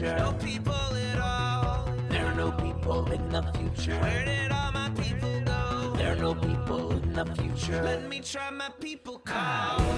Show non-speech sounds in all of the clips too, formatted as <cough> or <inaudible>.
future. No people at all. There are no people in the future. Where did all my people go? There are no people in the future. Let me try my people call.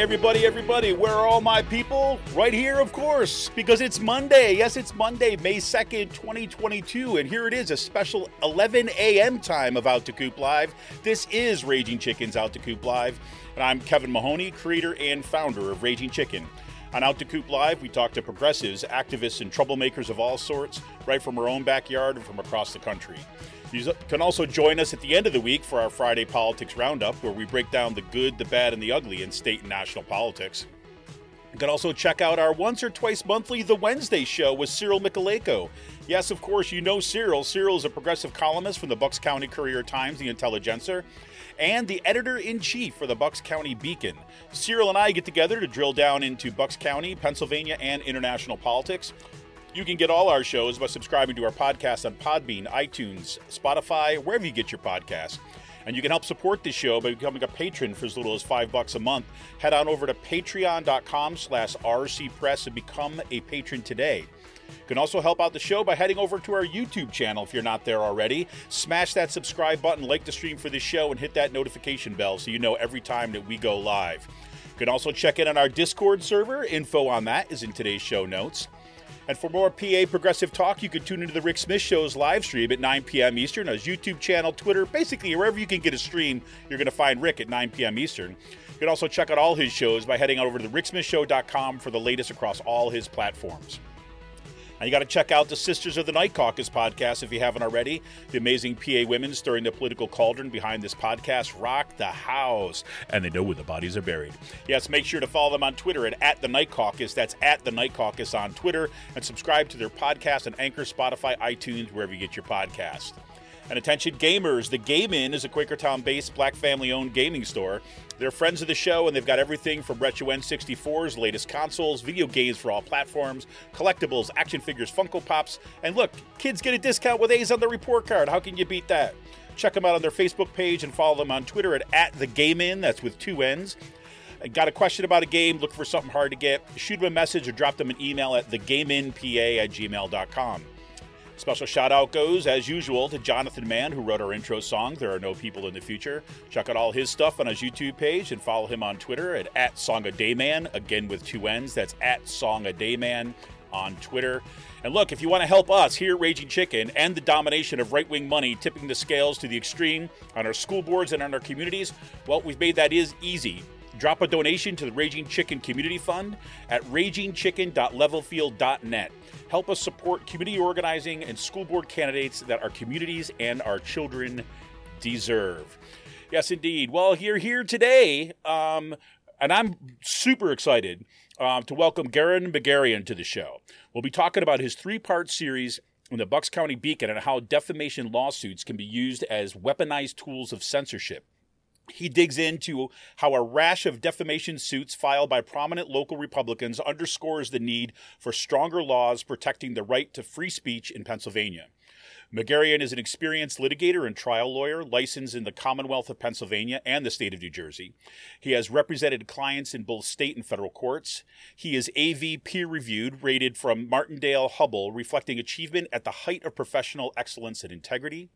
Everybody, everybody, where are all my people? Right here, of course, because it's Monday. Yes, it's Monday, May 2nd, 2022, and here it is, a special 11 a.m. time of Out to Coop Live. This is Raging Chicken's Out to Coop Live, and I'm Kevin Mahoney, creator and founder of Raging Chicken. On Out to Coop Live, we talk to progressives, activists, and troublemakers of all sorts, right from our own backyard and from across the country. You can also join us at the end of the week for our Friday Politics Roundup, where we break down the good, the bad, and the ugly in state and national politics. You can also check out our once or twice monthly The Wednesday Show with Cyril Mychalejko. Yes, of course, you know Cyril. Cyril is a progressive columnist from the Bucks County Courier Times, the Intelligencer, and the editor in chief for the Bucks County Beacon. Cyril and I get together to drill down into Bucks County, Pennsylvania, and international politics. You can get all our shows by subscribing to our podcast on Podbean, iTunes, Spotify, wherever you get your podcasts. And you can help support this show by becoming a patron for as little as five bucks a month. Head on over to patreon.com slash rcpress and become a patron today. You can also help out the show by heading over to our YouTube channel if you're not there already. Smash that subscribe button, like the stream for this show, and hit that notification bell so you know every time that we go live. You can also check in on our Discord server. Info on that is in today's show notes. And for more PA progressive talk, you can tune into the Rick Smith Show's live stream at 9 p.m. Eastern on his YouTube channel, Twitter, basically wherever you can get a stream, you're going to find Rick at 9 p.m. Eastern. You can also check out all his shows by heading over to thericksmithshow.com for the latest across all his platforms. And you got to check out the Sisters of the Night Caucus podcast if you haven't already. The amazing PA women stirring the political cauldron behind this podcast rock the house, and they know where the bodies are buried. Yes, make sure to follow them on Twitter at, at the Night Caucus. That's at the Night Caucus on Twitter, and subscribe to their podcast on Anchor, Spotify, iTunes, wherever you get your podcast. And attention gamers, the Game Inn is a Quakertown based black family owned gaming store. They're friends of the show and they've got everything from Retro N64's latest consoles, video games for all platforms, collectibles, action figures, Funko Pops, and look, kids get a discount with A's on the report card. How can you beat that? Check them out on their Facebook page and follow them on Twitter at, at the Game Inn, that's with two N's. Got a question about a game, look for something hard to get, shoot them a message or drop them an email at thegameinpa at gmail.com. Special shout out goes, as usual, to Jonathan Mann, who wrote our intro song, There Are No People in the Future. Check out all his stuff on his YouTube page and follow him on Twitter at, at Song a Dayman, again with two N's. That's at Song a Dayman on Twitter. And look, if you want to help us here Raging Chicken and the domination of right wing money tipping the scales to the extreme on our school boards and on our communities, well, we've made that is easy. Drop a donation to the Raging Chicken Community Fund at ragingchicken.levelfield.net. Help us support community organizing and school board candidates that our communities and our children deserve. Yes, indeed. Well, you're here today, um, and I'm super excited uh, to welcome Garen Meguerian to the show. We'll be talking about his three part series in the Bucks County Beacon and how defamation lawsuits can be used as weaponized tools of censorship. He digs into how a rash of defamation suits filed by prominent local Republicans underscores the need for stronger laws protecting the right to free speech in Pennsylvania. Meguerian is an experienced litigator and trial lawyer licensed in the Commonwealth of Pennsylvania and the state of New Jersey. He has represented clients in both state and federal courts. He is AV peer reviewed, rated from Martindale Hubbell, reflecting achievement at the height of professional excellence and integrity.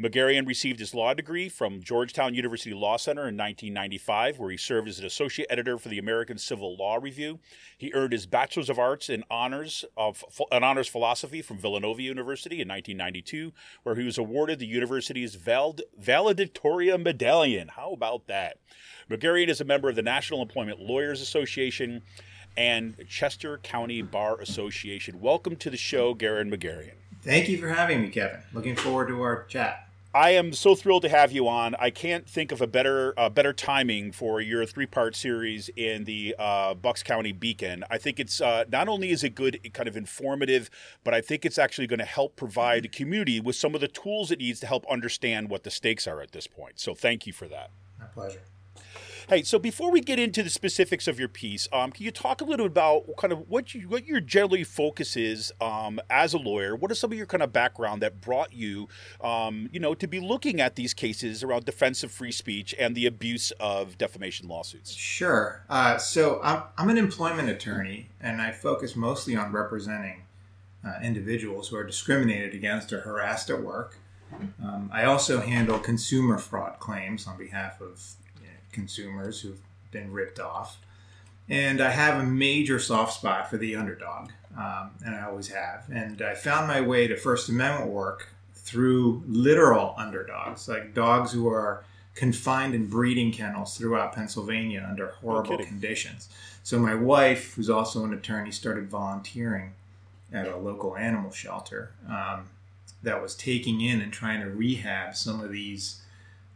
Meguerian received his law degree from Georgetown University Law Center in 1995, where he served as an associate editor for the American Civil Law Review. He earned his Bachelor's of Arts in honors of an honors philosophy from Villanova University in 1992, where he was awarded the university's Vald, valedictorian medallion. How about that? Meguerian is a member of the National Employment Lawyers Association and Chester County Bar Association. Welcome to the show, Garen Meguerian. Thank you for having me, Kevin. Looking forward to our chat. I am so thrilled to have you on. I can't think of a better uh, better timing for your three part series in the uh, Bucks County Beacon. I think it's uh, not only is it good, kind of informative, but I think it's actually going to help provide the community with some of the tools it needs to help understand what the stakes are at this point. So thank you for that. My pleasure. Hey, so before we get into the specifics of your piece, um, can you talk a little about kind of what you what your generally focus is um, as a lawyer? What is some of your kind of background that brought you, um, you know, to be looking at these cases around defense of free speech and the abuse of defamation lawsuits? Sure. Uh, so I'm, I'm an employment attorney, and I focus mostly on representing uh, individuals who are discriminated against or harassed at work. Um, I also handle consumer fraud claims on behalf of consumers who've been ripped off. And I have a major soft spot for the underdog, um, and I always have. And I found my way to First Amendment work through literal underdogs, like dogs who are confined in breeding kennels throughout Pennsylvania under horrible kidding. conditions. So my wife, who's also an attorney, started volunteering at a local animal shelter um, that was taking in and trying to rehab some of these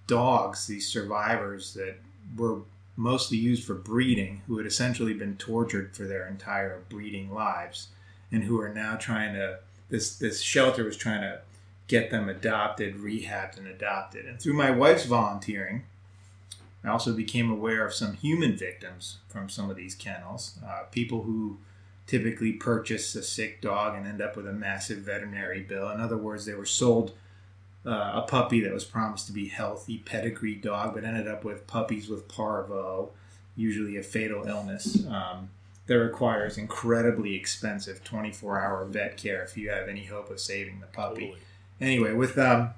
dogs, these survivors that were mostly used for breeding, who had essentially been tortured for their entire breeding lives, and who are now trying to. This this shelter was trying to get them adopted, rehabbed, and adopted. And through my wife's volunteering, I also became aware of some human victims from some of these kennels. Uh, people who typically purchase a sick dog and end up with a massive veterinary bill. In other words, they were sold uh, a puppy that was promised to be healthy, pedigree dog, but ended up with puppies with parvo, usually a fatal illness. Um, that requires incredibly expensive 24 hour vet care if you have any hope of saving the puppy Totally. anyway, with um,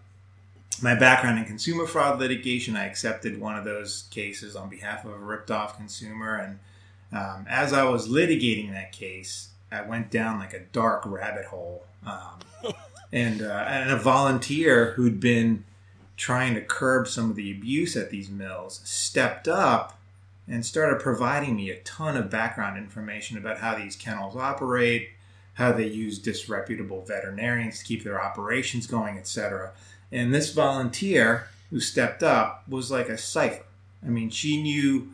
my background in consumer fraud litigation, I accepted one of those cases on behalf of a ripped off consumer. And um, as I was litigating that case, I went down like a dark rabbit hole. <laughs> And, uh, and a volunteer who'd been trying to curb some of the abuse at these mills stepped up and started providing me a ton of background information about how these kennels operate, how they use disreputable veterinarians to keep their operations going, etc. And this volunteer who stepped up was like a cipher. I mean, she knew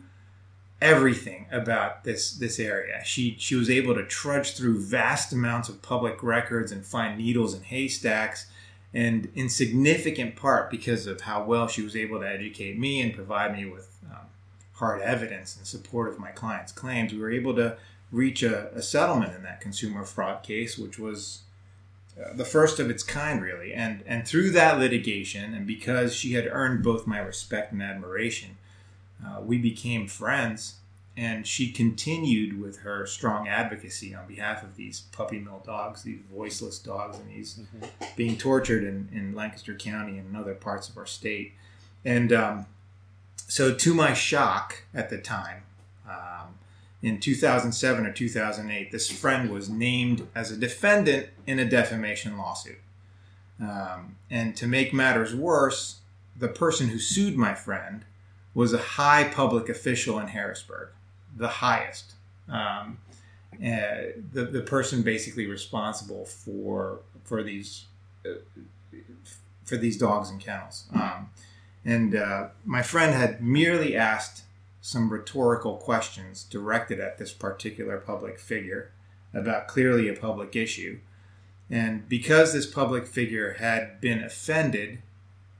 everything about this this area. She she was able to trudge through vast amounts of public records and find needles in haystacks. And in significant part because of how well she was able to educate me and provide me with um, hard evidence in support of my client's claims, we were able to reach a, a settlement in that consumer fraud case, which was uh, the first of its kind, really. And and through that litigation, and because she had earned both my respect and admiration, uh, we became friends. And she continued with her strong advocacy on behalf of these puppy mill dogs, these voiceless dogs, and these being tortured in, in Lancaster County and in other parts of our state. And um, so, to my shock at the time, um, in 2007 or 2008, this friend was named as a defendant in a defamation lawsuit. Um, and to make matters worse, the person who sued my friend was a high public official in Harrisburg, the highest. Um, uh, the, the person basically responsible for for these uh, for these dogs and kennels. Um, and uh, my friend had merely asked some rhetorical questions directed at this particular public figure about clearly a public issue. And because this public figure had been offended,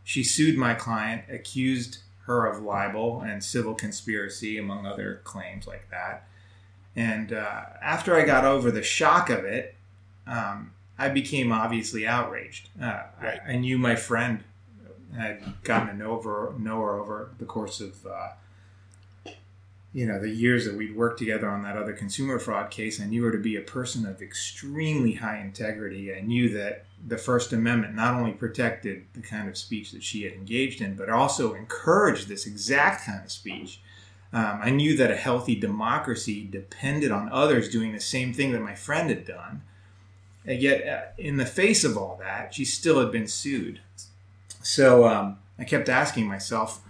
she sued my client, accused her of libel and civil conspiracy, among other claims like that. And uh, after I got over the shock of it, um, I became obviously outraged. Uh, Right. I, I knew my friend had gotten to know her, know her over the course of uh, you know the years that we'd worked together on that other consumer fraud case. I knew her to be a person of extremely high integrity. I knew that the First Amendment not only protected the kind of speech that she had engaged in, but also encouraged this exact kind of speech. Um, I knew that a healthy democracy depended on others doing the same thing that my friend had done. And yet, uh, in the face of all that, she still had been sued. So um, I kept asking myself,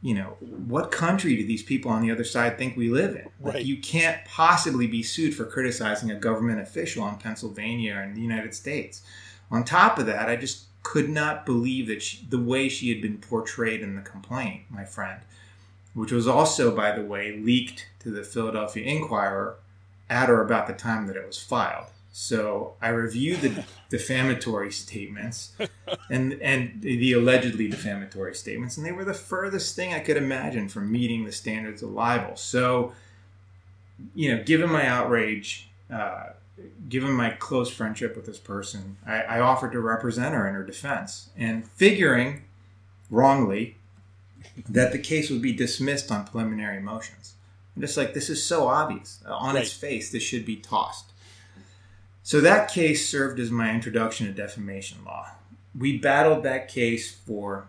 you know, what country do these people on the other side think we live in? Like, Right. you can't possibly be sued for criticizing a government official in Pennsylvania or in the United States. On top of that, I just could not believe that she, the way she had been portrayed in the complaint, my friend, which was also, by the way, leaked to the Philadelphia Inquirer at or about the time that it was filed. So I reviewed the <laughs> defamatory statements and and the allegedly defamatory statements, and they were the furthest thing I could imagine from meeting the standards of libel. So, you know, given my outrage, uh, given my close friendship with this person, I, I offered to represent her in her defense, and figuring wrongly that the case would be dismissed on preliminary motions. I'm just like, this is so obvious. On its face, this should be tossed. So that case served as my introduction to defamation law. We battled that case for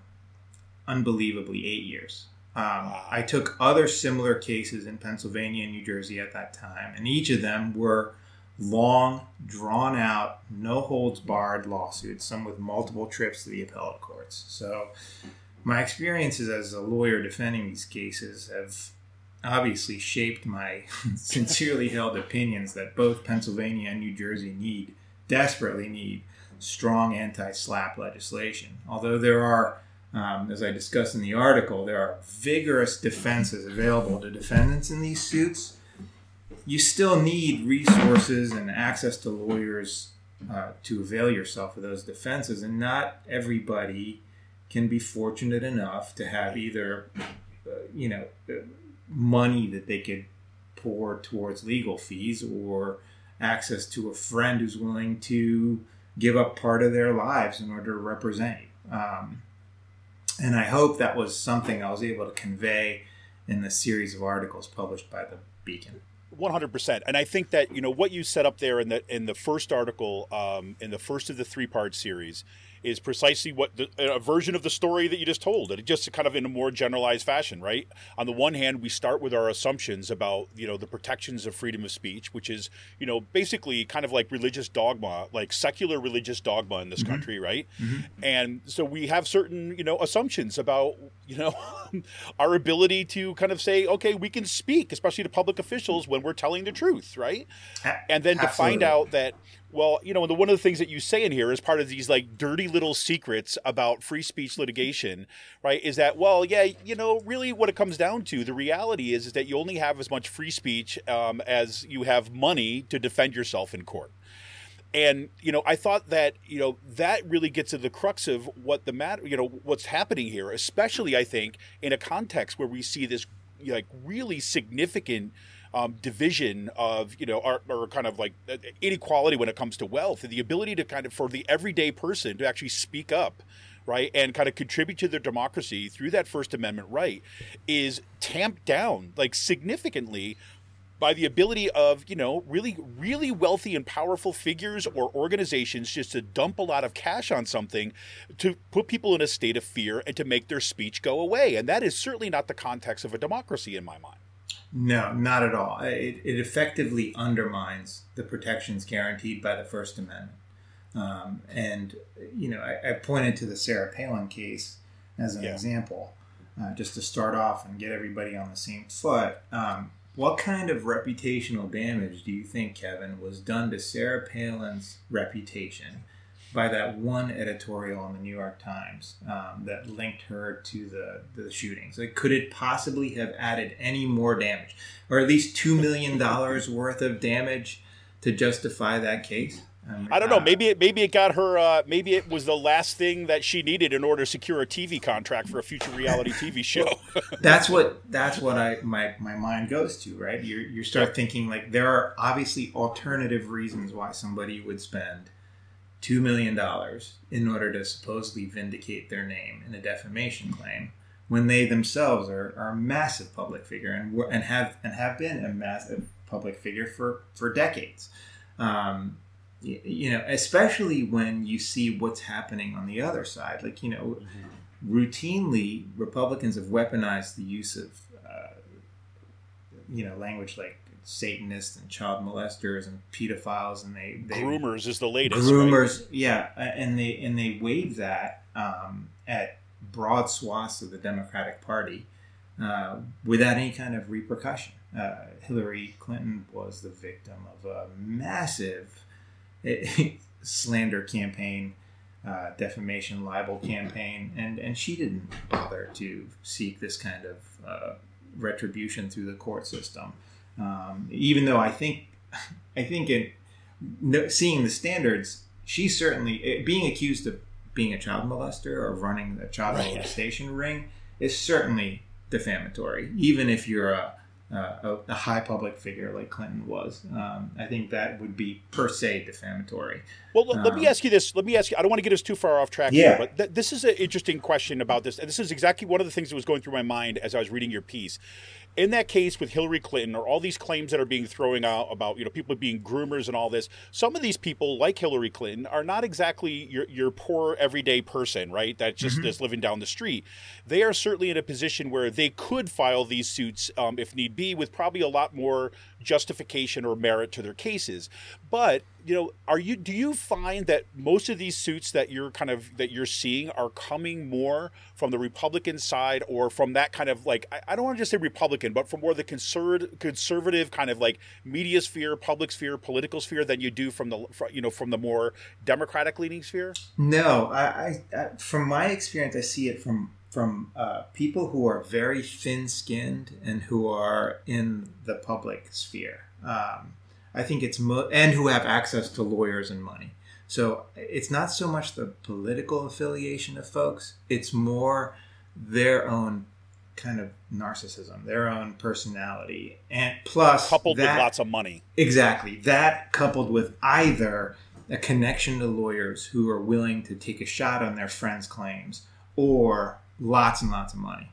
unbelievably eight years. Um, I took other similar cases in Pennsylvania and New Jersey at that time, and each of them were long, drawn out, no holds barred lawsuits, some with multiple trips to the appellate courts. So, my experiences as a lawyer defending these cases have obviously shaped my <laughs> sincerely held opinions that both Pennsylvania and New Jersey need, desperately need, strong anti SLAPP legislation. Although there are, um, as I discussed in the article, there are vigorous defenses available to defendants in these suits. You still need resources and access to lawyers uh, to avail yourself of those defenses, and not everybody can be fortunate enough to have either, uh, you know, money that they could pour towards legal fees or access to a friend who's willing to give up part of their lives in order to represent you. Um, and I hope that was something I was able to convey in the series of articles published by the Beacon. One hundred percent, and I think that you know what you set up there in the in the first article, um, in the first of the three part series, is precisely what the, a version of the story that you just told. And just kind of in a more generalized fashion, right? On the one hand, we start with our assumptions about you know the protections of freedom of speech, which is you know basically kind of like religious dogma, like secular religious dogma in this mm-hmm. country, right? Mm-hmm. And so we have certain you know assumptions about you know <laughs> our ability to kind of say, okay, we can speak, especially to public officials when we're telling the truth, right? And then to find out that well you know the, one of the things that you say in here is part of these like dirty little secrets about free speech litigation right is that well yeah you know really what it comes down to the reality is, is that you only have as much free speech um, as you have money to defend yourself in court. And you know i thought that you know that really gets to the crux of what the matter you know what's happening here especially i think in a context where we see this like really significant um, division of you know our, or kind of like uh, inequality when it comes to wealth and the ability to kind of for the everyday person to actually speak up right and kind of contribute to their democracy through that first amendment right is tamped down like significantly by the ability of you know really really wealthy and powerful figures or organizations just to dump a lot of cash on something to put people in a state of fear and to make their speech go away. And that is certainly not the context of a democracy in my mind No, not at all. It, it effectively undermines the protections guaranteed by the First Amendment. Um, and, you know, I, I pointed to the Sarah Palin case as an Yeah. example, uh, just to start off and get everybody on the same foot. Um, what kind of reputational damage do you think, Kevin, was done to Sarah Palin's reputation by that one editorial in the New York Times um, that linked her to the, the shootings? Like, could it possibly have added any more damage, or at least two million dollars <laughs> worth of damage to justify that case? Um, i don't know uh, maybe it maybe it got her uh, maybe it was the last thing that she needed in order to secure a tv contract for a future reality tv <laughs> show that's what that's what I my my mind goes to, right? You you start thinking like there are obviously alternative reasons why somebody would spend two million dollars in order to supposedly vindicate their name in a defamation claim when they themselves are, are a massive public figure and and have and have been a massive public figure for for decades. Um, y- you know, especially when you see what's happening on the other side, like you know, routinely Republicans have weaponized the use of uh, you know language like Satanists and child molesters and pedophiles, and they, they groomers is the latest right? groomers, yeah, uh, and they and they wave that um, at broad swaths of the Democratic Party uh, without any kind of repercussion. Uh, Hillary Clinton was the victim of a massive <laughs> slander campaign, uh, defamation, libel campaign, and and she didn't bother to seek this kind of uh, retribution through the court system. Um, even though I think, <laughs> I think it no, seeing the standards, she's certainly eh, being accused of being a child molester or running a child Right. molestation ring is certainly defamatory, even if you're a, a, a high public figure like Clinton was. Um, I think that would be per se defamatory. Well, let, let me Um, ask you this. Let me ask you. I don't want to get us too far off track Yeah. here, but th- this is an interesting question about this. And this is exactly one of the things that was going through my mind as I was reading your piece. In that case with Hillary Clinton, or all these claims that are being thrown out about you know people being groomers and all this, some of these people, like Hillary Clinton, are not exactly your your poor everyday person, right? That just is living down the street. They are certainly in a position where they could file these suits um, if need be, with probably a lot more justification or merit to their cases. But you know, are you do you find that most of these suits that you're kind of that you're seeing are coming more from the Republican side or from that kind of like I, I don't want to just say Republican, but from more the conservative conservative kind of like media sphere, public sphere, political sphere than you do from the fr- you know from the more Democratic leaning sphere? No, I, I, I from my experience, I see it from from uh, people who are very thin-skinned and who are in the public sphere. Um, I think it's mo- and who have access to lawyers and money. So it's not so much the political affiliation of folks; it's more their own kind of narcissism, their own personality, and plus Coupled that, with lots of money. Exactly. That coupled with either a connection to lawyers who are willing to take a shot on their friends' claims or lots and lots of money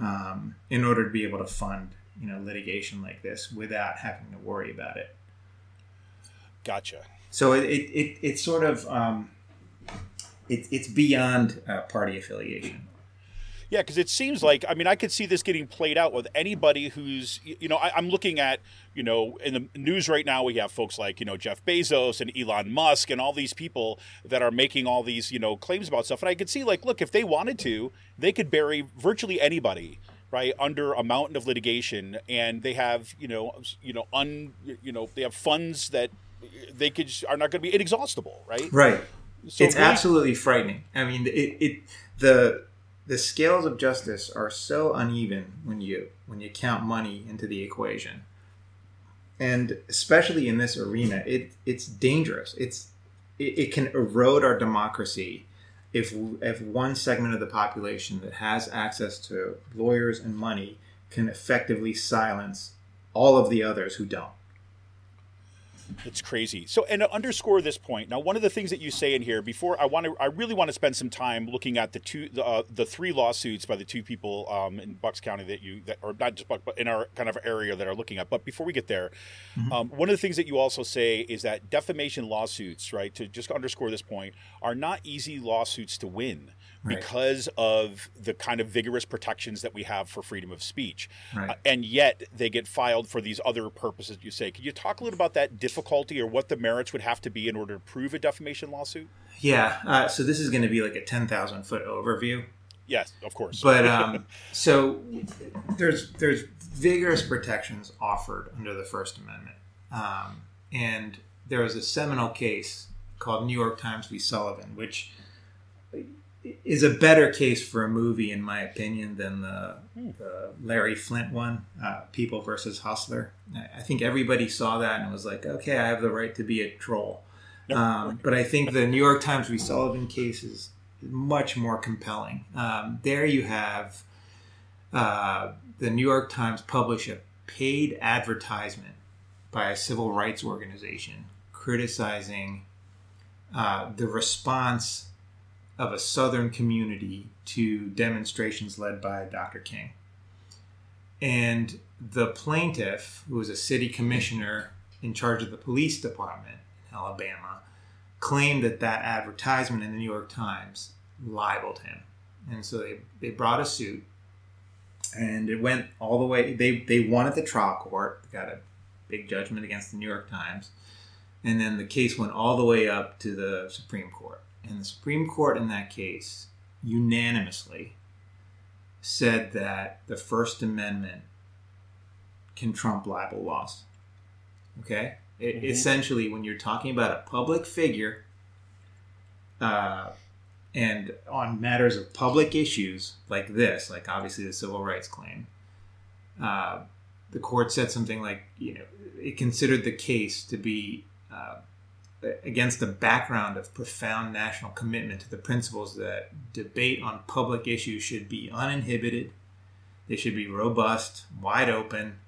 um, in order to be able to fund you know litigation like this without having to worry about it. Gotcha. So it, it, it it's sort of um, it, it's beyond uh, party affiliation. Yeah, because it seems like I mean I could see this getting played out with anybody who's you know I, I'm looking at you know in the news right now we have folks like you know Jeff Bezos and Elon Musk and all these people that are making all these you know claims about stuff and I could see like look if they wanted to they could bury virtually anybody right under a mountain of litigation and they have you know you know un you know they have funds that they could are not going to be inexhaustible right Right. so it's really- absolutely frightening. I mean, it, it the the scales of justice are so uneven when you when you count money into the equation, and especially in this arena, it it's dangerous. It's it, it can erode our democracy if if one segment of the population that has access to lawyers and money can effectively silence all of the others who don't. It's crazy. So, and to underscore this point, now one of the things that you say in here before, I want to, I really want to spend some time looking at the two, the, uh, the three lawsuits by the two people um, in Bucks County that you, that, or not just Bucks, but in our kind of area that are looking at. But before we get there, um, one of the things that you also say is that defamation lawsuits, right? To just underscore this point, are not easy lawsuits to win. Right. Because of the kind of vigorous protections that we have for freedom of speech, Right. Uh, and yet they get filed for these other purposes. You say, could you talk a little about that difficulty or what the merits would have to be in order to prove a defamation lawsuit? Yeah. Uh, so this is going to be like a ten thousand foot overview. Yes, of course. but um, <laughs> so there's there's vigorous protections offered under the First Amendment, um, and there was a seminal case called New York Times v. Sullivan, which is a better case for a movie, in my opinion, than the, the Larry Flynt one, uh, People versus Hustler. I I think everybody saw that and was like, okay, I have the right to be a troll. Um, but I think the New York Times v. Sullivan case is much more compelling. Um, there you have uh, the New York Times publish a paid advertisement by a civil rights organization criticizing uh, the response of a Southern community to demonstrations led by Dr. King. And the plaintiff, who was a city commissioner in charge of the police department in Alabama, claimed that that advertisement in the New York Times libeled him. And so they, they brought a suit and it went all the way. They, they won at the trial court, got a big judgment against the New York Times. And then the case went all the way up to the Supreme Court. And the Supreme Court in that case unanimously said that the First Amendment can trump libel laws. Okay? It, Mhm. Essentially, when you're talking about a public figure uh, and on matters of public issues like this, like obviously the civil rights claim, uh, the court said something like, you know, it considered the case to be uh, against the background of profound national commitment to the principles that debate on public issues should be uninhibited, they should be robust, wide open,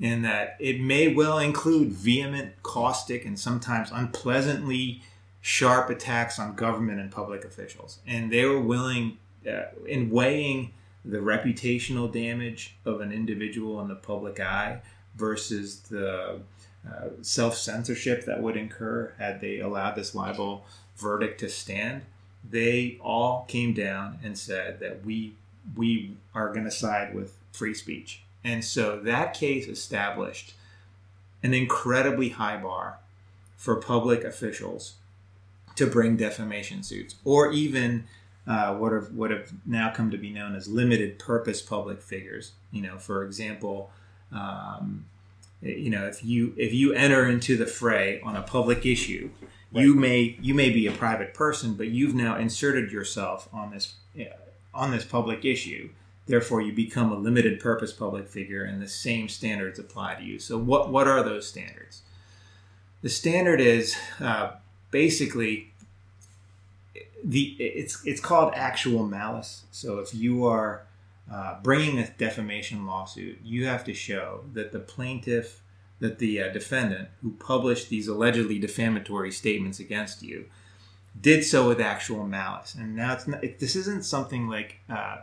and that it may well include vehement, caustic, and sometimes unpleasantly sharp attacks on government and public officials. And they were willing, uh, in weighing the reputational damage of an individual in the public eye versus the uh, self censorship that would incur had they allowed this libel verdict to stand, they all came down and said that we we are going to side with free speech. And so that case established an incredibly high bar for public officials to bring defamation suits, or even uh, what have what have now come to be known as limited purpose public figures. You know, for example, um, you know, if you if you enter into the fray on a public issue, you may you may be a private person, but you've now inserted yourself on this on this public issue. Therefore, you become a limited purpose public figure, and the same standards apply to you. So, what what are those standards? The standard is uh, basically the it's it's called actual malice. So, if you are uh, bringing a defamation lawsuit, you have to show that the plaintiff, that the uh, defendant who published these allegedly defamatory statements against you, did so with actual malice. And now it's not, it, this isn't something like uh,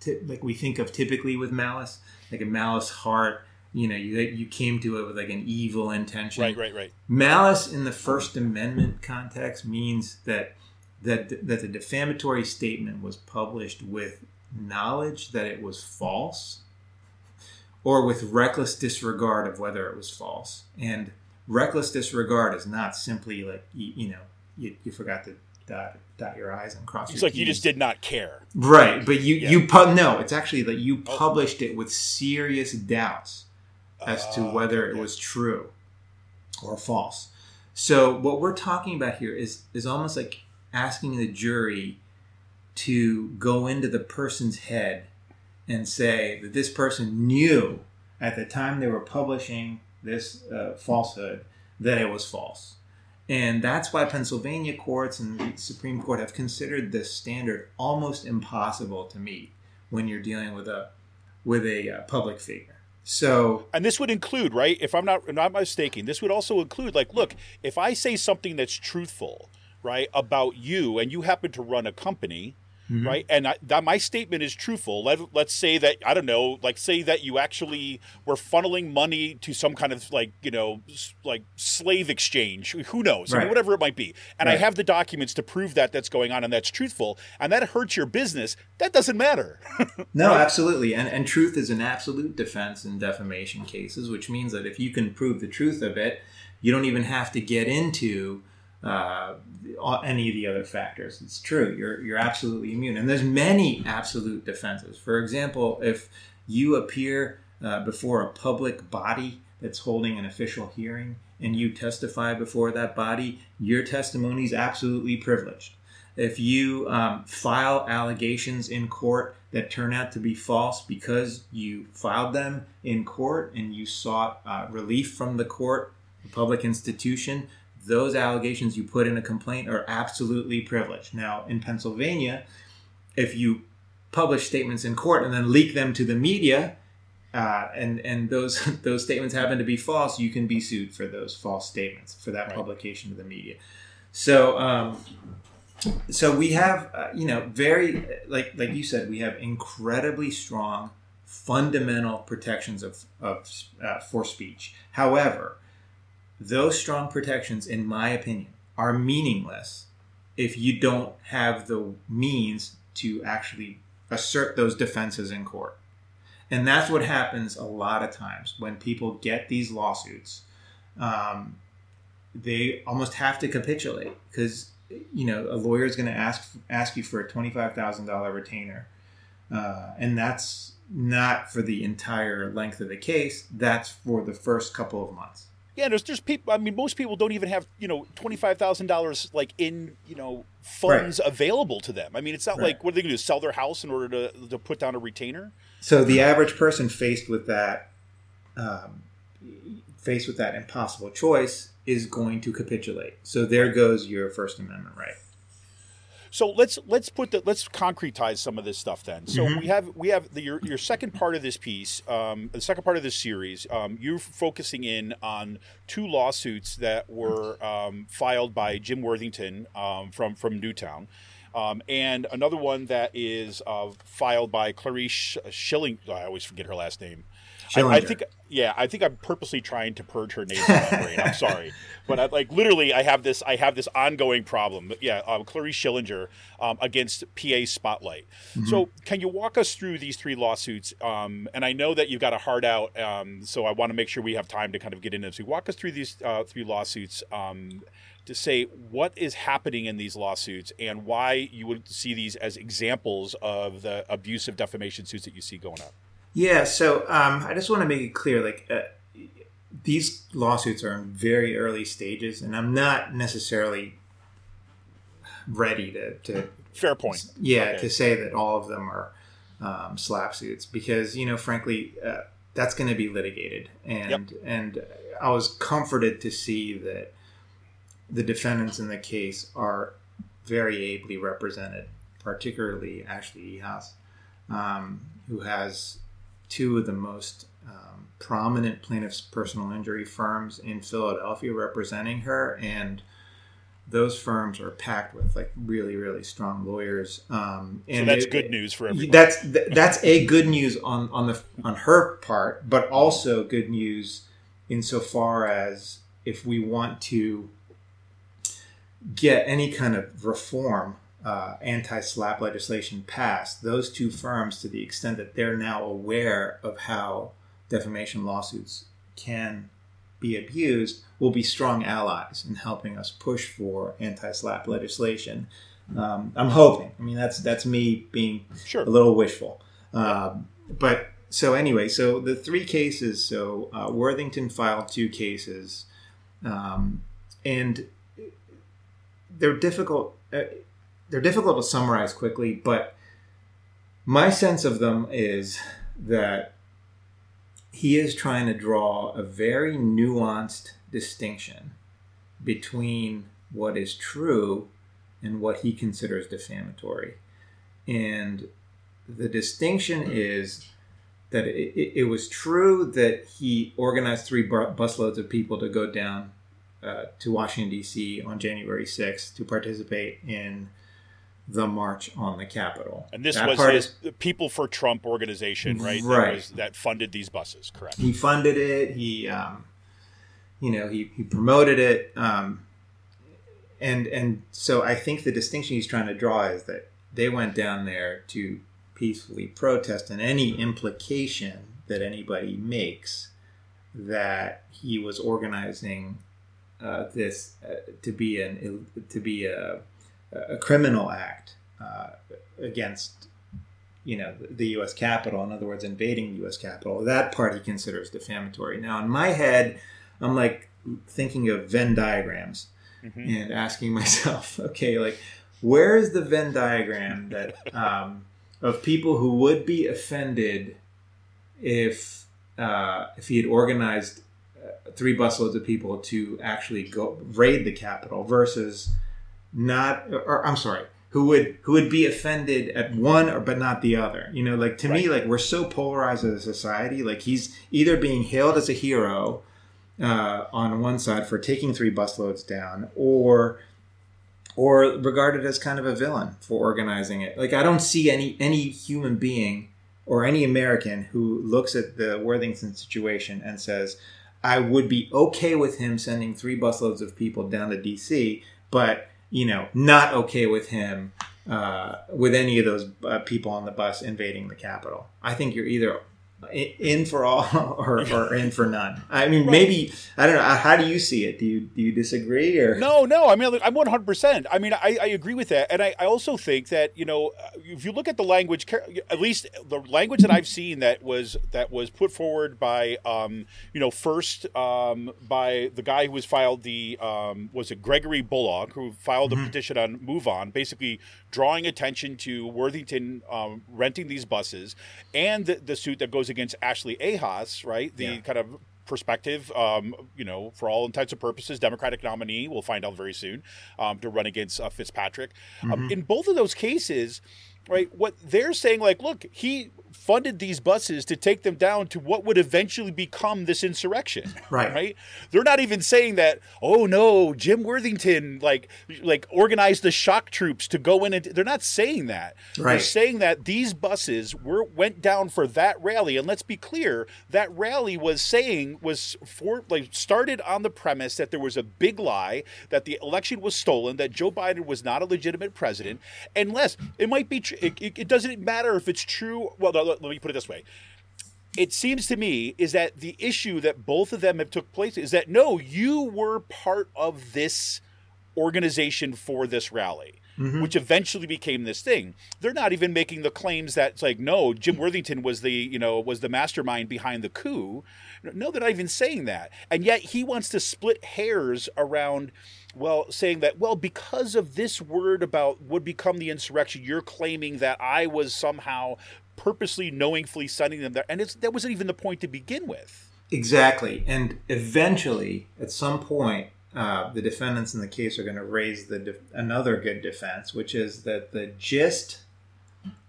t- like we think of typically with malice, like a malice heart. You know, you you came to it with like an evil intention. Right, right, right. Malice in the First Amendment context means that that that the defamatory statement was published with knowledge that it was false or with reckless disregard of whether it was false. And reckless disregard is not simply like you, you know you, you forgot to dot, dot your i's and cross It's like you just did not care. right but you Yeah. you pu- no it's actually that you Oh. published it with serious doubts as to Ah, whether it was true or false so what we're talking about here is is almost like asking the jury to go into the person's head and say that this person knew at the time they were publishing this uh, falsehood that it was false. And that's why Pennsylvania courts and the Supreme Court have considered this standard almost impossible to meet when you're dealing with a with a uh, public figure. So And this would include, right? If I'm not not mistaken, this would also include, like, look, if I say something that's truthful, right, about you, and you happen to run a company, Mhm. right, and I, that my statement is truthful. Let, let's say that I don't know, like, say that you actually were funneling money to some kind of like, you know, like slave exchange. Who knows? I mean, whatever it might be. And I have the documents to prove that that's going on and that's truthful, and that hurts your business. That doesn't matter. <laughs> No, absolutely. And, and truth is an absolute defense in defamation cases, which means that if you can prove the truth of it, you don't even have to get into uh, any of the other factors. It's true. You're, you're absolutely immune. And there's many absolute defenses. For example, if you appear uh, before a public body that's holding an official hearing and you testify before that body, your testimony is absolutely privileged if you um, file allegations in court that turn out to be false because you filed them in court and you sought uh, relief from the court, the public institution, those allegations you put in a complaint are absolutely privileged. Now, in Pennsylvania, if you publish statements in court and then leak them to the media, uh, and and those <laughs> those statements happen to be false, you can be sued for those false statements for that Right. publication to the media. So um, so we have uh, you know very like like you said we have incredibly strong fundamental protections of, of uh, for speech however those strong protections in my opinion are meaningless if you don't have the means to actually assert those defenses in court and that's what happens a lot of times when people get these lawsuits um, they almost have to capitulate because you know a lawyer is going to ask ask you for a twenty five thousand dollar retainer, uh, and that's not for the entire length of the case. That's for the first couple of months. Yeah, there's there's people. I mean, most people don't even have you know twenty five thousand dollars like in you know funds available to them. I mean, it's not Right. like what are they going to do? Sell their house in order to to put down a retainer? So the average person faced with that, um, faced with that impossible choice, is going to capitulate. So there goes your First Amendment right. So let's let's put the let's concretize some of this stuff then. So we have we have the, your your second part of this piece, um, the second part of this series. Um, you're focusing in on two lawsuits that were um, filed by Jim Worthington um, from from Newtown. Um, and another one that is uh, filed by Clarice Schilling. I always forget her last name. I, I think, yeah, I think I'm purposely trying to purge her name from my brain. I'm sorry, <laughs> but I, like literally, I have this, I have this ongoing problem. But yeah, um, Clarice Schillinger um, against PA Spotlight. So, can you walk us through these three lawsuits? Um, and I know that you've got a hard out, um, so I want to make sure we have time to kind of get into this. So, walk us through these uh, three lawsuits. Um, to say what is happening in these lawsuits and why you would see these as examples of the abusive defamation suits that you see going on. Yeah, so um, I just want to make it clear, like uh, these lawsuits are in very early stages, and I'm not necessarily ready to, to Fair point. yeah Okay. to say that all of them are um, SLAPP suits because you know, frankly, uh, that's going to be litigated, and and I was comforted to see that the defendants in the case are very ably represented, particularly Ashley Ehasz, um, who has two of the most um, prominent plaintiffs' personal injury firms in Philadelphia representing her, and those firms are packed with like really, really strong lawyers. Um, So and that's it- good news for everyone. That's that's a good news on on the on her part, but also good news insofar as if we want to get any kind of reform, uh, anti-SLAPP legislation passed, those two firms, to the extent that they're now aware of how defamation lawsuits can be abused, will be strong allies in helping us push for anti-SLAPP legislation. Um, I'm hoping. I mean, that's that's me being Sure. a little wishful. Um, but so anyway, so the three cases. So uh, Worthington filed two cases, um, and they're difficult. Uh, they're difficult to summarize quickly, but my sense of them is that he is trying to draw a very nuanced distinction between what is true and what he considers defamatory. And the distinction is that it, it, was true that he organized three busloads of people to go down uh, to Washington, D.C. on January 6th to participate in the March on the Capitol. And this That was his is- the People for Trump organization, right? That, Right. was, that funded these buses, correct? he funded it. He, um, you know, he, he promoted it. Um, and and so I think the distinction he's trying to draw is that they went down there to peacefully protest, and any implication that anybody makes that he was organizing uh, this uh, to be an to be a, a criminal act uh, against you know the U.S. Capitol. In other words, invading the U.S. Capitol. That part he considers defamatory. Now, in my head, I'm like thinking of Venn diagrams Mhm. and asking myself, <laughs> okay, like where is the Venn diagram that um, of people who would be offended if uh, if he had organized uh, three busloads of people to actually go raid the Capitol versus not, or I'm sorry, who would who would be offended at one or but not the other. You know, like to me, like we're so polarized as a society. Like he's either being hailed as a hero uh, on one side for taking three busloads down, or or regarded as kind of a villain for organizing it. Like I don't see any any human being or any American who looks at the Worthington situation and says, "I would be okay with him sending three busloads of people down to D.C., but you know, not okay with him." Uh, with any of those uh, people on the bus invading the Capitol, I think you're either in for all <laughs> or, or in for none. I mean, maybe I don't know. How do you see it? Do you do you disagree or No, no. I mean, I'm 100. percent I mean, I, I agree with that, and I, I also think that you know, uh, if you look at the language, at least the language that I've seen that was that was put forward by, um, you know, first um, by the guy who was filed the um, was it Gregory Bullock who filed a petition on Move On, basically drawing attention to Worthington um, renting these buses, and the, the suit that goes against Ashley Ehasz, right? The Yeah. kind of perspective, um, you know, for all intents and purposes, Democratic nominee. We'll find out very soon um, to run against uh, Fitzpatrick. Um, in both of those cases, right? What they're saying, like, look, he funded these buses to take them down to what would eventually become this insurrection. <laughs> Right. Right. They're not even saying that. Oh no, Jim Worthington like like organized the shock troops to go in and. They're not saying that. Right. They're saying that these buses were went down for that rally, and let's be clear, that rally was saying was for like started on the premise that there was a big lie that the election was stolen, that Joe Biden was not a legitimate president, unless it might be. Tr- it, it, it doesn't matter if it's true. Well, let me put it this way. It seems to me is that the issue that both of them have took place is that no you were part of this organization for this rally mm-hmm. which eventually became this thing. They're not even making the claims that it's like no jim worthington was the you know was the mastermind behind the coup. No they're not even saying that. And yet he wants to split hairs around well saying that well because of this word about would become the insurrection you're claiming that i was somehow purposely knowingly sending them there and it's that wasn't even the point to begin with Exactly. And eventually, at some point, uh, the defendants in the case are going to raise the another good defense, which is that the gist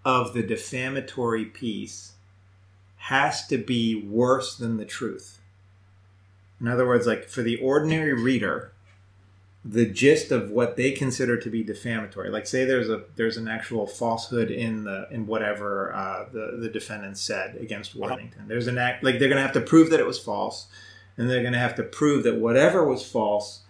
of the defamatory piece has to be worse than the truth. In other words, like for the ordinary reader, the gist of what they consider to be defamatory, like say there's a there's an actual falsehood in the in whatever uh, the the defendant said against Worthington. There's an act like they're going to have to prove that it was false, and they're going to have to prove that whatever was false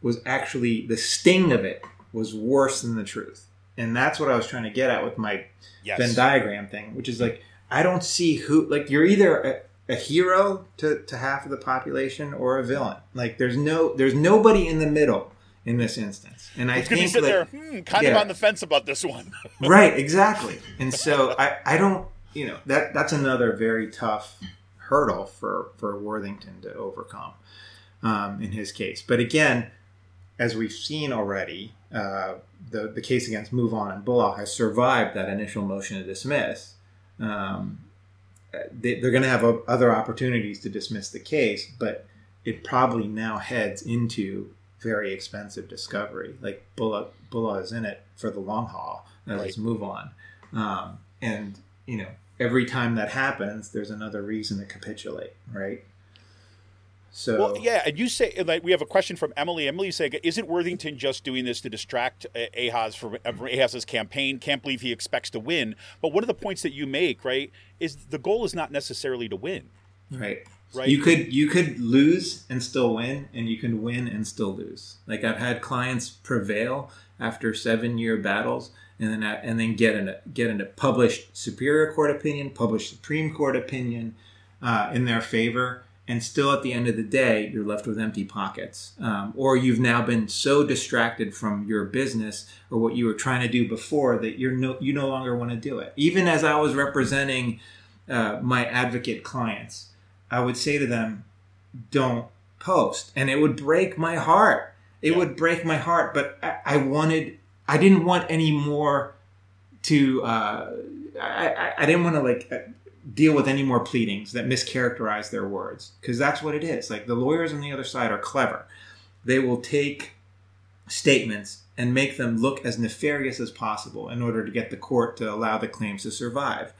was actually the sting of it was worse than the truth. And that's what I was trying to get at with my yes Venn diagram thing, which is like I don't see who like you're either a, a hero to, to half of the population or a villain. Like there's no there's nobody in the middle in this instance. And I it's going to be think sitting there hmm, kind of on the fence about this one <laughs> right, exactly. And so I, I don't you know that that's another very tough hurdle for for Worthington to overcome um, in his case. But again, as we've seen already, uh, the the case against MoveOn and Bullock has survived that initial motion to dismiss. Um, they, they're going to have other opportunities to dismiss the case, but it probably now heads into very expensive discovery. Like Bullock, Bullock is in it for the long haul. Now let's move on. Um, and you know, every time that happens, there's another reason to capitulate, right? So Well, yeah, and you say like we have a question from Emily. Emily saying, "Isn't Worthington just doing this to distract uh, Ehasz from from Ehasz's campaign? Can't believe he expects to win." But one of the points that you make, right, is the goal is not necessarily to win. Right. Right. You could you could lose and still win, and you can win and still lose. Like I've had clients prevail after seven year battles, and then and then get in a get a published superior court opinion, published Supreme Court opinion uh, in their favor, and still at the end of the day, you're left with empty pockets, um, or you've now been so distracted from your business or what you were trying to do before that you're no you no longer want to do it. Even as I was representing uh, my advocate clients. I would say to them, don't post. And it would break my heart. It Yeah. would break my heart. But I, I wanted, I didn't want any more to, uh, I, I, I didn't want to like uh, deal with any more pleadings that mischaracterize their words. Because that's what it is. Like the lawyers on the other side are clever. They will take statements and make them look as nefarious as possible in order to get the court to allow the claims to survive.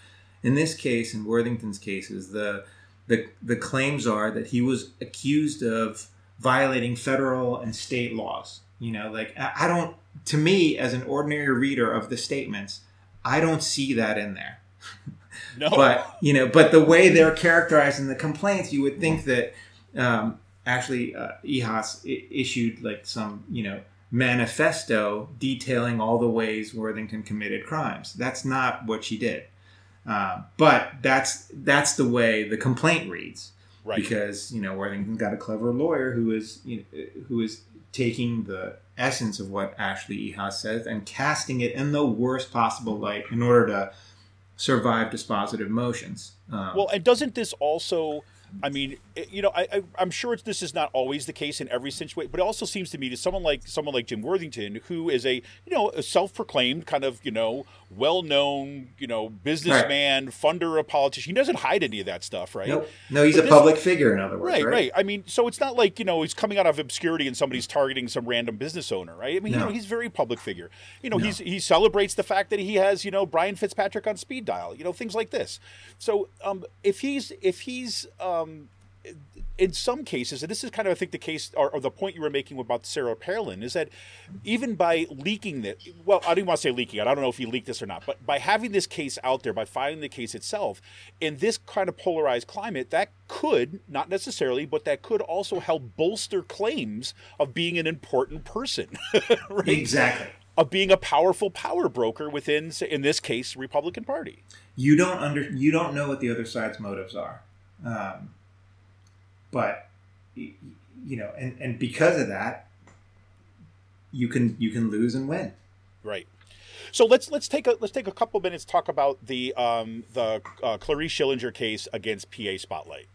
In this case, in Worthington's cases, the the, the claims are that he was accused of violating federal and state laws. You know, like I don't, to me, as an ordinary reader of the statements, I don't see that in there. No, <laughs> But, you know, but the way they're characterizing the complaints, you would think that um, actually uh, Ehasz I- issued like some, you know, manifesto detailing all the ways Worthington committed crimes. That's not what she did. Uh, but that's that's the way the complaint reads right. because you know Worthington got a clever lawyer who is you know, who is taking the essence of what Ashley Ehasz says and casting it in the worst possible light in order to survive dispositive motions. Um, Well, and doesn't this also I mean, it- you know, I, I, I'm sure it's, this is not always the case in every situation, but it also seems to me to someone like someone like Jim Worthington, who is a you know a self-proclaimed kind of you know well-known you know businessman, funder of politician. He doesn't hide any of that stuff, right? Nope. No, he's But a this- public figure, in other words. Right, Right, right, I mean, so it's not like you know he's coming out of obscurity and somebody's targeting some random business owner, right? I mean, you know, he's a very public figure. You know, No. he's he celebrates the fact that he has you know Brian Fitzpatrick on speed dial, you know, things like this. So um, if he's if he's um, in some cases, and this is kind of I think the case or, or the point you were making about Sarah Palin is that even by leaking that, well, I don't even want to say leaking it. I don't know if he leaked this or not, but by having this case out there, by filing the case itself, in this kind of polarized climate, that could not necessarily, but that could also help bolster claims of being an important person, <laughs> right? Exactly. Of being a powerful power broker within, in this case, Republican Party. You don't under you don't know what the other side's motives are, um, but you know, and, and because of that, you can you can lose and win. Right. So let's let's take a let's take a couple minutes to talk about the um, the uh, Clarice Schillinger case against PA Spotlight.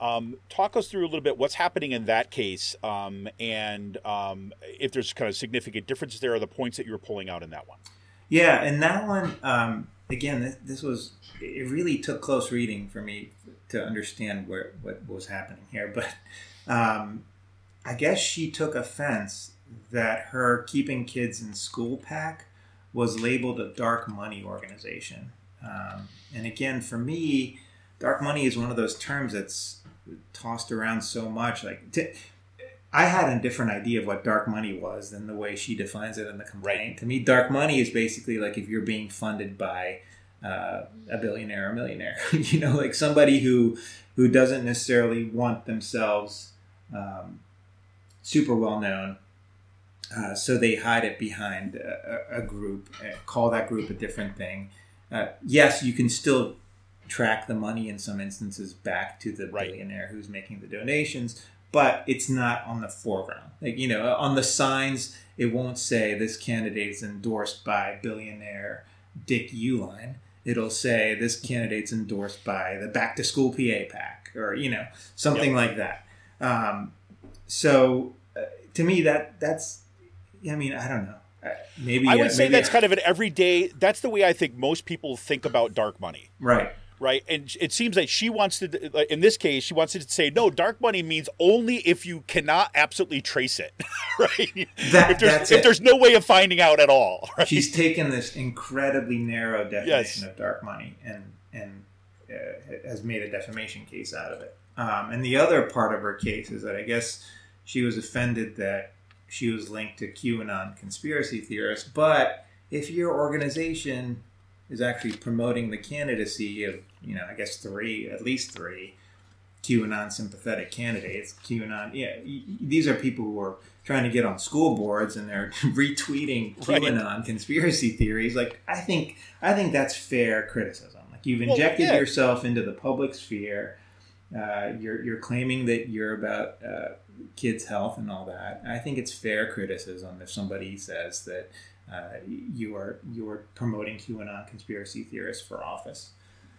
Um, talk us through a little bit what's happening in that case, um, and um, if there's kind of significant differences there, or the points that you were pulling out in that one. Yeah, and that one um, again, this, this was it really took close reading for me to understand where what was happening here. But um, I guess she took offense that her keeping kids in school PAC was labeled a dark money organization. Um, and again, for me, dark money is one of those terms that's tossed around so much. Like, t- I had a different idea of what dark money was than the way she defines it in the complaint. To me, dark money is basically like if you're being funded by uh, a billionaire or a millionaire, <laughs> you know, like somebody who who doesn't necessarily want themselves um, super well known. Uh, so they hide it behind a, a group, uh, call that group a different thing. Uh, yes, you can still track the money in some instances back to the Right. billionaire who's making the donations, but it's not on the foreground. Like you know, on the signs, it won't say this candidate is endorsed by billionaire Dick Uihlein. It'll say this candidate's endorsed by the Back to School PA PAC or you know, something like that. Um, so, uh, to me, that that's, I mean, I don't know. Uh, Maybe I uh, would say maybe that's I- kind of an everyday. That's the way I think most people think about dark money. right. Right? And it seems like she wants to, in this case, she wants to say, no, dark money means only if you cannot absolutely trace it, <laughs> right? That- if there's, if it. there's no way of finding out at all, <laughs> right? She's taken this incredibly narrow definition Yes. of dark money and and uh, has made a defamation case out of it. Um, and the other part of her case is that I guess she was offended that she was linked to QAnon conspiracy theorists. But if your organization is actually promoting the candidacy of, you know, I guess three, at least three QAnon sympathetic candidates, QAnon, yeah, these are people who are trying to get on school boards and they're <laughs> retweeting Right. QAnon conspiracy theories. Like, I think, I think that's fair criticism. Like, you've Well, injected yeah. yourself into the public sphere. Uh, you're, you're claiming that you're about uh, kids' health and all that. I think it's fair criticism if somebody says that uh, you are you are promoting QAnon conspiracy theorists for office.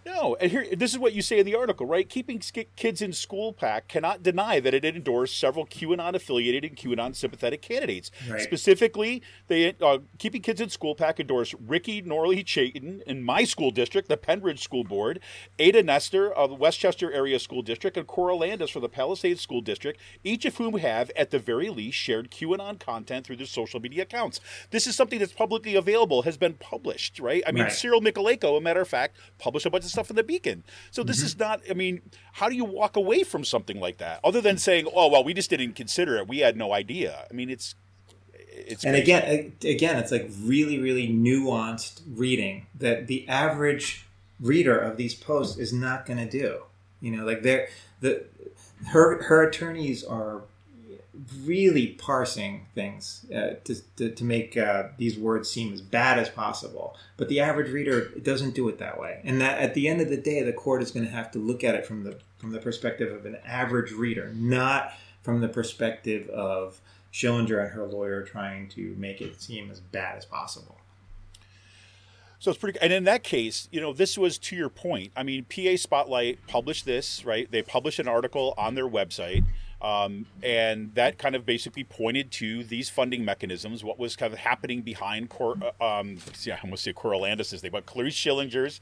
No, and here this is what you say in the article, right? Keeping kids in school PAC cannot deny that it endorsed several QAnon affiliated and QAnon sympathetic candidates. Right. Specifically, they uh, keeping kids in school PAC endorsed Ricky Norley Chayton in my school district, the Pennridge School Board, Ada Nestor of the West Chester Area School District, and Cora Landis for the Palisades School District, each of whom have, at the very least, shared QAnon content through their social media accounts. This is something that's publicly available, has been published, right? I mean, Right. Cyril Mychalejko, a matter of fact, published a bunch of stuff in the Beacon. So this Mm-hmm. is not. I mean, how do you walk away from something like that, other than saying, "Oh, well, we just didn't consider it. We had no idea." I mean, it's it's and crazy. again again it's like really really nuanced reading that the average reader of these posts is not going to do you know like they're the her her attorneys are really parsing things uh, to, to, to make uh, these words seem as bad as possible but the average reader doesn't do it that way and that at the end of the day the court is going to have to look at it from the from the perspective of an average reader not from the perspective of Schillinger and her lawyer trying to make it seem as bad as possible. So it's pretty. And in that case, you know, this was to your point. I mean, PA Spotlight published this, right? They published an article on their website, um, and that kind of basically pointed to these funding mechanisms, what was kind of happening behind, Cor- uh, um, yeah, I almost say Coriolandis' thing, but Clarice Schillinger's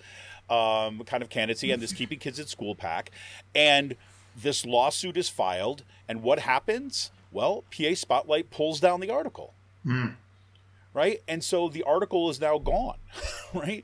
um, kind of candidacy and this <laughs> Keeping Kids at School PAC, and this lawsuit is filed, and what happens? Well, PA Spotlight pulls down the article right? And so the article is now gone, <laughs> right?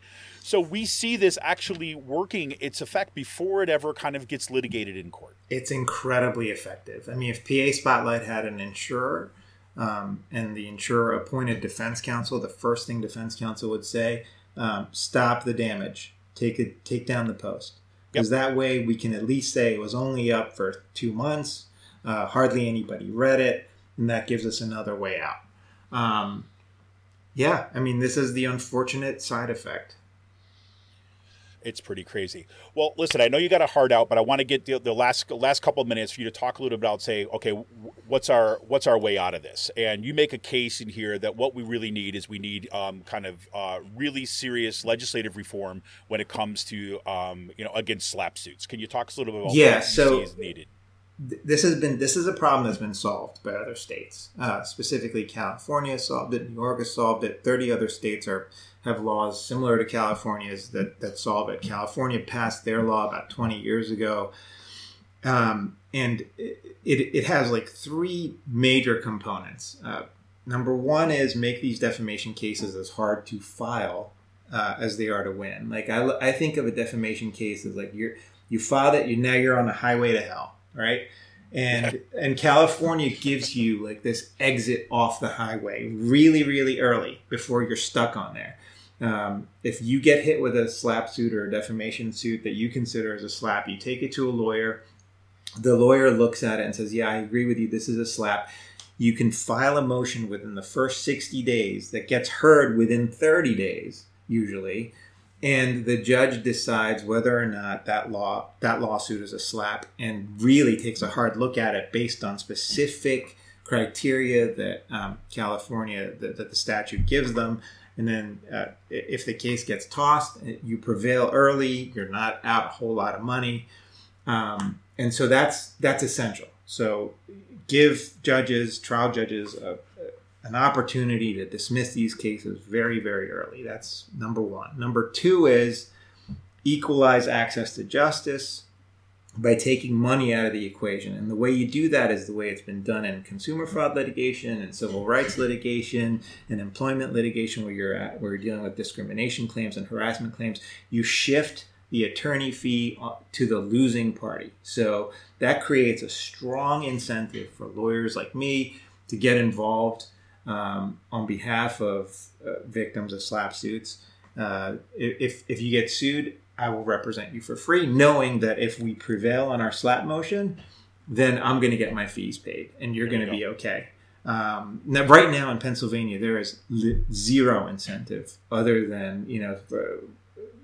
So we see this actually working its effect before it ever kind of gets litigated in court. It's incredibly effective. I mean, if PA Spotlight had an insurer um, and the insurer appointed defense counsel, the first thing defense counsel would say, um, "Stop the damage. Take it. Take down the post." Because that way we can at least say it was only up for two months. Uh, hardly anybody read it, and that gives us another way out. Um, yeah, I mean, this is the unfortunate side effect. It's pretty crazy. Well, listen, I know you got a hard out, but I want to get the, the last last couple of minutes for you to talk a little bit about say, okay, what's our what's our way out of this? And you make a case in here that what we really need is we need um, kind of uh, really serious legislative reform when it comes to um, you know against SLAPP suits. Can you talk a little bit about Yeah, what so- is needed? Th- this has been this is a problem that's been solved by other states. Uh, specifically, California solved it. New York has solved it. Thirty other states are have laws similar to California's that that solve it. California passed their law about twenty years ago, um, and it, it it has like three major components. Uh, number one is make these defamation cases as hard to file uh, as they are to win. Like I, I think of a defamation case as like you're you filed it, you now you're on the highway to hell, right? And and California gives you like this exit off the highway really really early before you're stuck on there. Um, if you get hit with a SLAPP suit or a defamation suit that you consider as a SLAPP, you take it to a lawyer. The lawyer looks at it and says, "Yeah, I agree with you. This is a SLAPP." You can file a motion within the first 60 days that gets heard within 30 days, usually, and the judge decides whether or not that law that lawsuit is a SLAPP and really takes a hard look at it based on specific criteria that um, California that, that the statute gives them. And then, uh, if the case gets tossed, you prevail early. You're not out a whole lot of money, um, and so that's that's essential. So, give judges, trial judges, a, an opportunity to dismiss these cases very, very early. That's number one. Number two is equalize access to justice by taking money out of the equation. And the way you do that is the way it's been done in consumer fraud litigation and civil rights litigation and employment litigation where you're at, where you're dealing with discrimination claims and harassment claims. You shift the attorney fee uh, to the losing party. So that creates a strong incentive for lawyers like me to get involved um, on behalf of uh, victims of SLAPP suits. Uh, if, if you get sued, I will represent you for free, knowing that if we prevail on our SLAPP motion, then I'm going to get my fees paid, and you're going to you be okay. Um, now, right now in Pennsylvania, there is li- zero incentive other than you know for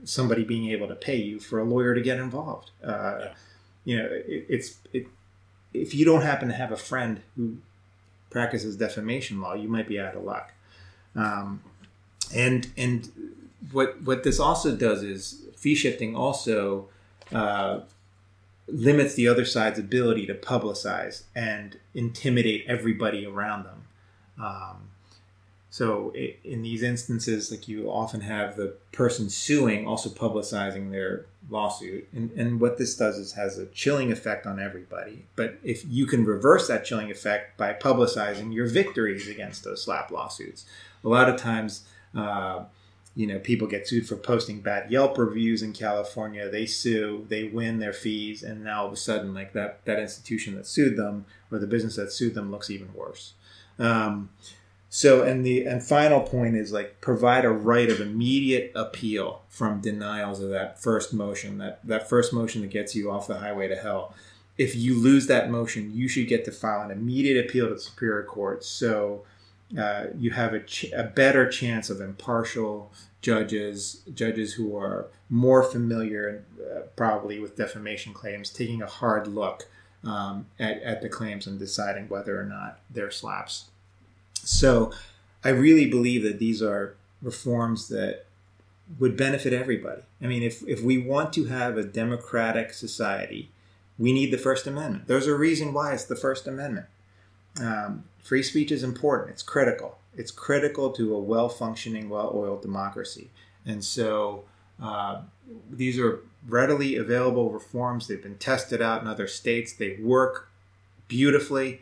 somebody being able to pay you for a lawyer to get involved. Uh, Yeah. You know, it, it's it, if you don't happen to have a friend who practices defamation law, you might be out of luck. Um, and and what what this also does is fee shifting also uh, limits the other side's ability to publicize and intimidate everybody around them. Um, so i in these instances, like you often have the person suing also publicizing their lawsuit, and, and what this does is has a chilling effect on everybody. But if you can reverse that chilling effect by publicizing your victories against those SLAPP lawsuits, a lot of times. Uh, you know, people get sued for posting bad Yelp reviews in California. They sue, they win their fees, and now all of a sudden, like that that institution that sued them or the business that sued them looks even worse. Um, so, and the and final point is like provide a right of immediate appeal from denials of that first motion, that that first motion that gets you off the highway to hell. If you lose that motion, you should get to file an immediate appeal to the Superior Court. So uh, you have a, ch- a better chance of impartial judges, judges who are more familiar, uh, probably with defamation claims, taking a hard look um, at, at the claims and deciding whether or not they're SLAPPs. So, I really believe that these are reforms that would benefit everybody. I mean, if, if we want to have a democratic society, we need the First Amendment. There's a reason why it's the First Amendment. Um, free speech is important, it's critical. It's critical to a well functioning, well oiled democracy. And so uh, these are readily available reforms. They've been tested out in other states, they work beautifully.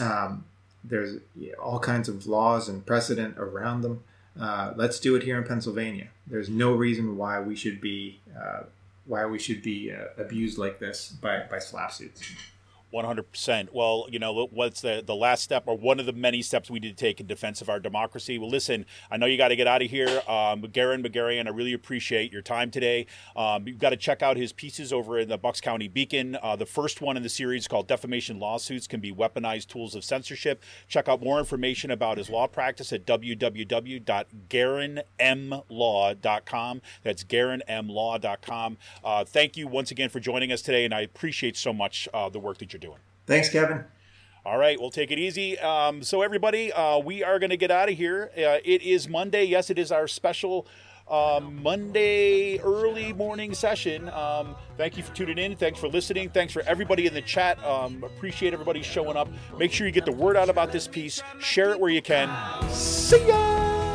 Um, there's all kinds of laws and precedent around them. Uh, let's do it here in Pennsylvania. There's no reason why we should be uh, why we should be uh, abused like this by by slapsuits. 100%. Well, you know, what's the, the last step or one of the many steps we need to take in defense of our democracy? Well, listen, I know you got to get out of here. Um, Garen Meguerian, I really appreciate your time today. Um, you've got to check out his pieces over in the Bucks County Beacon. Uh, the first one in the series called Defamation Lawsuits Can Be Weaponized Tools of Censorship. Check out more information about his law practice at www.garenmlaw.com. That's garenmlaw.com. Uh, thank you once again for joining us today, and I appreciate so much uh, the work that you're doing. Thanks, Kevin. All right, we'll take it easy. Um, so, everybody, uh, we are going to get out of here. Uh, it is Monday. Yes, it is our special um, Monday early morning session. Um, thank you for tuning in. Thanks for listening. Thanks for everybody in the chat. Um, appreciate everybody showing up. Make sure you get the word out about this piece. Share it where you can. See ya!